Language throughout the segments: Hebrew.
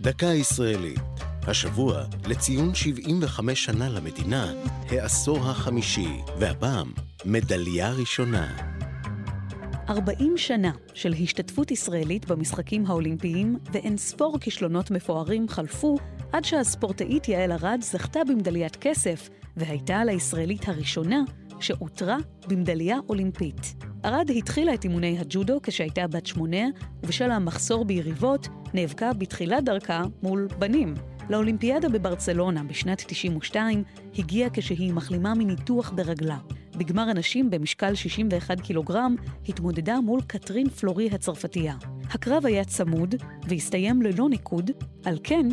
דקה ישראלית. השבוע, לציון 75 שנה למדינה, העשור החמישי, והפעם, מדליה ראשונה. 40 שנה של השתתפות ישראלית במשחקים האולימפיים ואין ספור כישלונות מפוארים חלפו עד שהספורטאית יעל ארד זכתה במדליית כסף והייתה לישראלית הראשונה שאותרה במדליה אולימפית. ארד התחילה את אימוני הג'ודו כשהייתה בת שמונה, ובשל המחסור ביריבות, נאבקה בתחילת דרכה מול בנים. לאולימפיאדה בברצלונה בשנת 92 הגיעה כשהיא מחלימה מניתוח ברגלה. בגמר הנשים במשקל 61 קילוגרם התמודדה מול קטרין פלורי הצרפתייה. הקרב היה צמוד והסתיים ללא ניקוד, על כן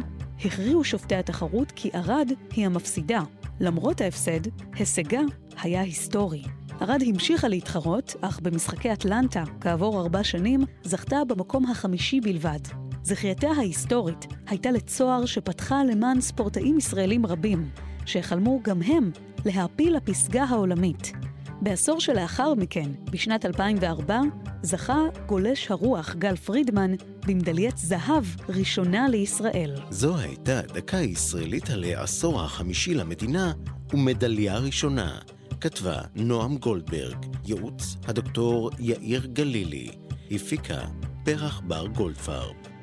הכריעו שופטי התחרות כי ארד היא המפסידה. למרות ההפסד, הישגה היה היסטורי. ארד המשיכה להתחרות, אך במשחקי אטלנטה, כעבור ארבע שנים, זכתה במקום החמישי בלבד. זכייתה ההיסטורית הייתה לצוהר שפתחה למען ספורטאים ישראלים רבים, שחלמו גם הם להעפיל לפסגה העולמית. בעשור שלאחר מכן, בשנת 2004, זכה גולש הרוח גל פרידמן במדליית זהב ראשונה לישראל. זו הייתה דקה ישראלית על העשור החמישי למדינה ומדליה ראשונה. כתבה נועם גולדברג, ייעוץ הדוקטור יאיר גלילי, הפיקה פרח בר גולדפרב.